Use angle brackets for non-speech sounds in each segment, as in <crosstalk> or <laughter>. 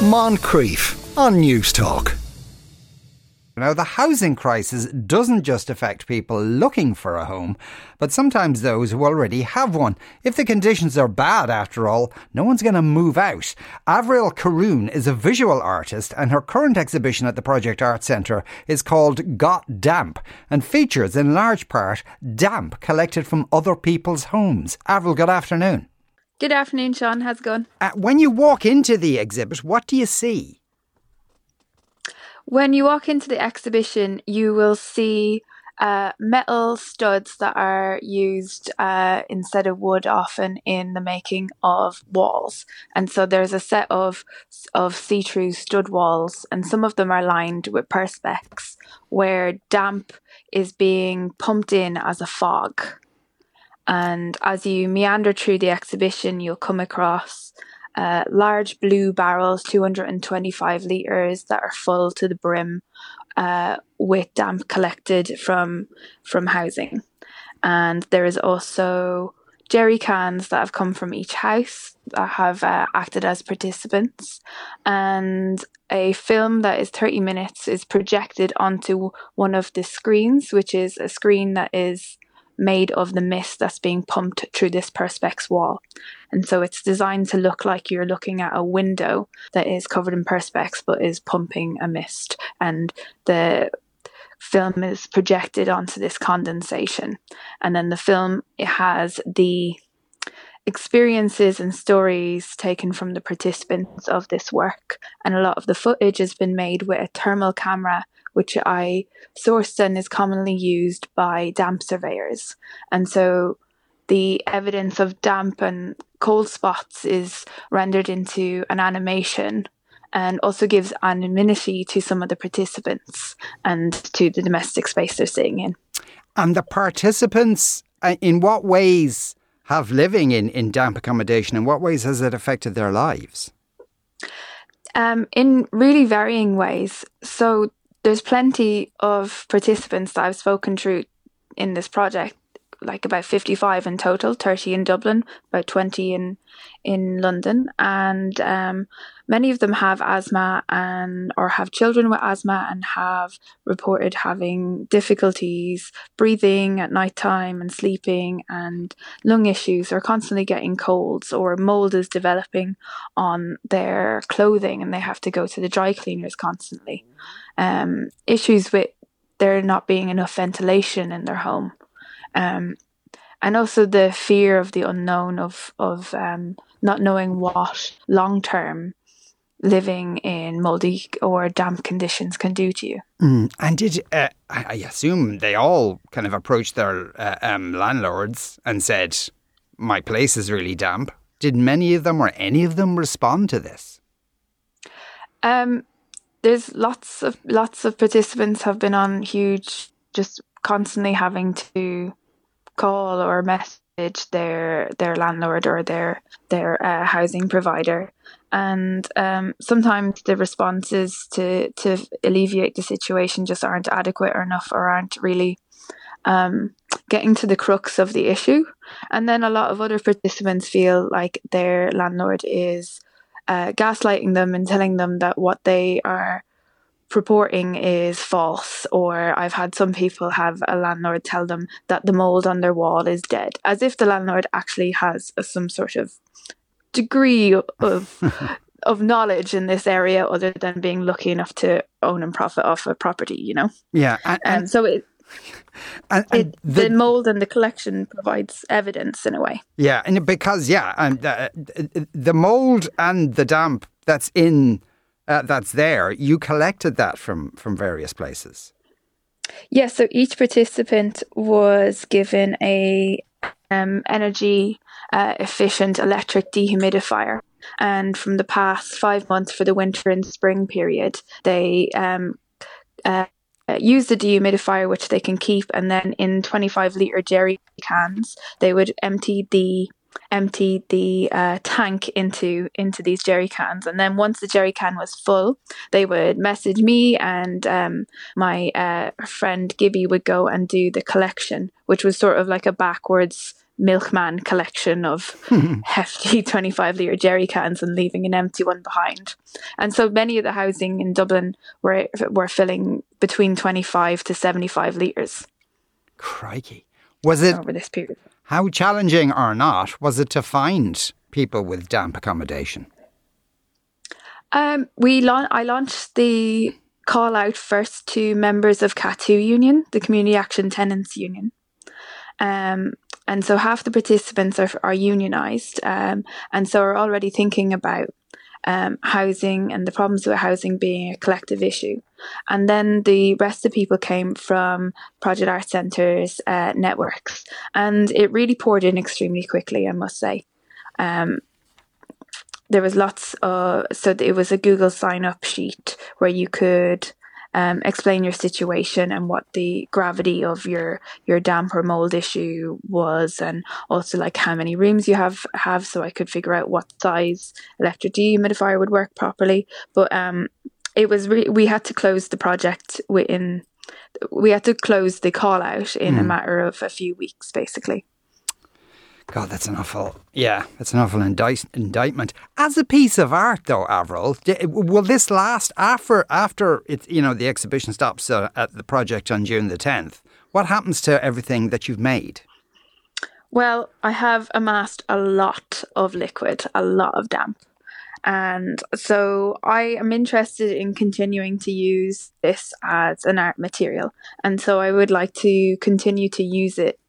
Moncrieff on Newstalk. Now, the housing crisis doesn't just affect people looking for a home, but sometimes those who already have one. If the conditions are bad, after all, no one's going to move out. Avril Corroon is a visual artist, and her current exhibition at the Project Art Centre is called Got Damp and features, in large part, damp collected from other people's homes. Avril, good afternoon. Good afternoon, Sean. How's it going? Uh, when you walk into the exhibit, what do you see? When you walk into the exhibition, you will see uh, metal studs that are used uh, instead of wood often in the making of walls. And so there's a set of of see-through stud walls, and some of them are lined with perspex, where damp is being pumped in as a fog. And as you meander through the exhibition, you'll come across uh, large blue barrels, 225 litres, that are full to the brim uh, with damp collected from from housing. And there is also jerry cans that have come from each house that have uh, acted as participants. And a film that is 30 minutes is projected onto one of the screens, which is a screen that is made of the mist that's being pumped through this perspex wall. And so it's designed to look like you're looking at a window that is covered in perspex but is pumping a mist. And the film is projected onto this condensation. And then the film it has the experiences and stories taken from the participants of this work. And a lot of the footage has been made with a thermal camera which I sourced and is commonly used by damp surveyors. And so the evidence of damp and cold spots is rendered into an animation and also gives anonymity to some of the participants and to the domestic space they're staying in. And the participants, uh, in what ways have living in, in damp accommodation, in what ways has it affected their lives? Um, in really varying ways. So there's plenty of participants that I've spoken to in this project, like about 55 in total, 30 in Dublin, about 20 in in London, and um, many of them have asthma and or have children with asthma and have reported having difficulties breathing at night time and sleeping and lung issues. Or constantly getting colds or mold is developing on their clothing and they have to go to the dry cleaners constantly um, issues with there not being enough ventilation in their home, um, and also the fear of the unknown of of um, not knowing what long term living in moldy or damp conditions can do to you. Mm. And did uh, I assume they all kind of approached their uh, um, landlords and said, "My place is really damp." Did many of them or any of them respond to this? Um, there's lots of lots of participants have been on huge, just constantly having to call or message their their landlord or their their uh, housing provider, and um, sometimes the responses to to alleviate the situation just aren't adequate enough or aren't really um, getting to the crux of the issue. And then a lot of other participants feel like their landlord is uh, gaslighting them and telling them that what they are purporting is false or i've had some people have a landlord tell them that the mold on their wall is dead as if the landlord actually has a, some sort of degree of <laughs> of knowledge in this area other than being lucky enough to own and profit off a property you know? Yeah and, and so it <laughs> and, and it, the, the, mold and the collection provides evidence in a way. Yeah, and because yeah, and uh, the mold and the damp that's in uh, that's there, you collected that from from various places. Yes, yeah, so each participant was given a um, energy uh, efficient electric dehumidifier. And from the past five months for the winter and spring period, they um, uh, uh, use the dehumidifier, which they can keep, and then in 25 liter jerry cans, they would empty the empty the uh, tank into into these jerry cans. And then once the jerry can was full they would message me and um, my uh, friend gibby would go and do the collection which was sort of like a backwards milkman collection of <laughs> hefty 25 litre jerry cans and leaving an empty one behind. And so many of the housing in Dublin were, were filling between 25 to 75 litres. Crikey. Was it over this period? How challenging or not was it to find people with damp accommodation? Um, we la- I launched the call out first to members of CATU Union, the Community Action Tenants Union. Um, and so half the participants are, are unionised um, and so are already thinking about um, housing and the problems with housing being a collective issue. And then the rest of people came from Project Art Centres uh, networks. And it really poured in extremely quickly, I must say. Um, there was lots of, so it was a Google sign up sheet where you could um, explain your situation and what the gravity of your your damp or mold issue was, and also like how many rooms you have have, so I could figure out what size electric dehumidifier would work properly. But um, it was re- we had to close the project within we had to close the call out in mm. a matter of a few weeks, basically. God, that's an awful, yeah, that's an awful indict, indictment. As a piece of art, though, Avril, will this last after after it? You know, the exhibition stops uh, at the project on June the tenth. What happens to everything that you've made? Well, I have amassed a lot of liquid, a lot of damp. And so I am interested in continuing to use this as an art material. And so I would like to continue to use it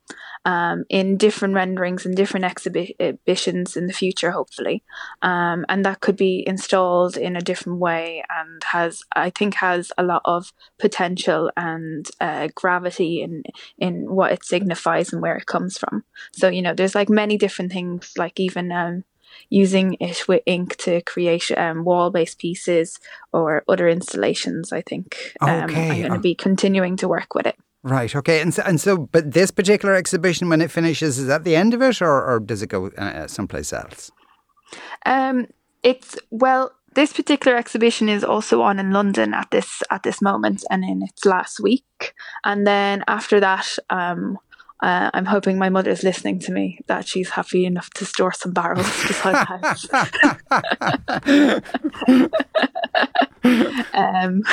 um, in different renderings and different exhibitions in the future, hopefully. Um, and that could be installed in a different way and has, I think, has a lot of potential and uh, gravity in in what it signifies and where it comes from. So you know, there's like many different things, like even um, using it with ink to create um, wall-based pieces or other installations. I think um, okay. I'm going to be continuing to work with it. Right. Okay. And so, and so, but this particular exhibition, when it finishes, is that the end of it, or, or does it go uh, someplace else? Um, it's well. This particular exhibition is also on in London at this at this moment, and in its last week. And then after that, um, uh, I'm hoping my mother's listening to me that she's happy enough to store some barrels <laughs> beside the house. <laughs> <laughs> um,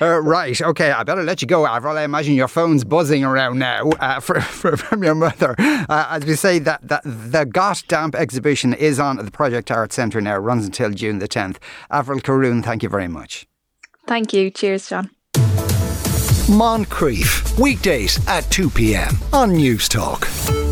uh, right. Okay. I better let you go, Avril. I imagine your phone's buzzing around now uh, <laughs> for, for, from your mother. Uh, as we say, that, that the Got Damp exhibition is on at the Project Art Centre now. runs until June the 10th. Avril Corroon, thank you very much. Thank you. Cheers, John. Moncrieff, weekdays at 2 p.m. on Newstalk.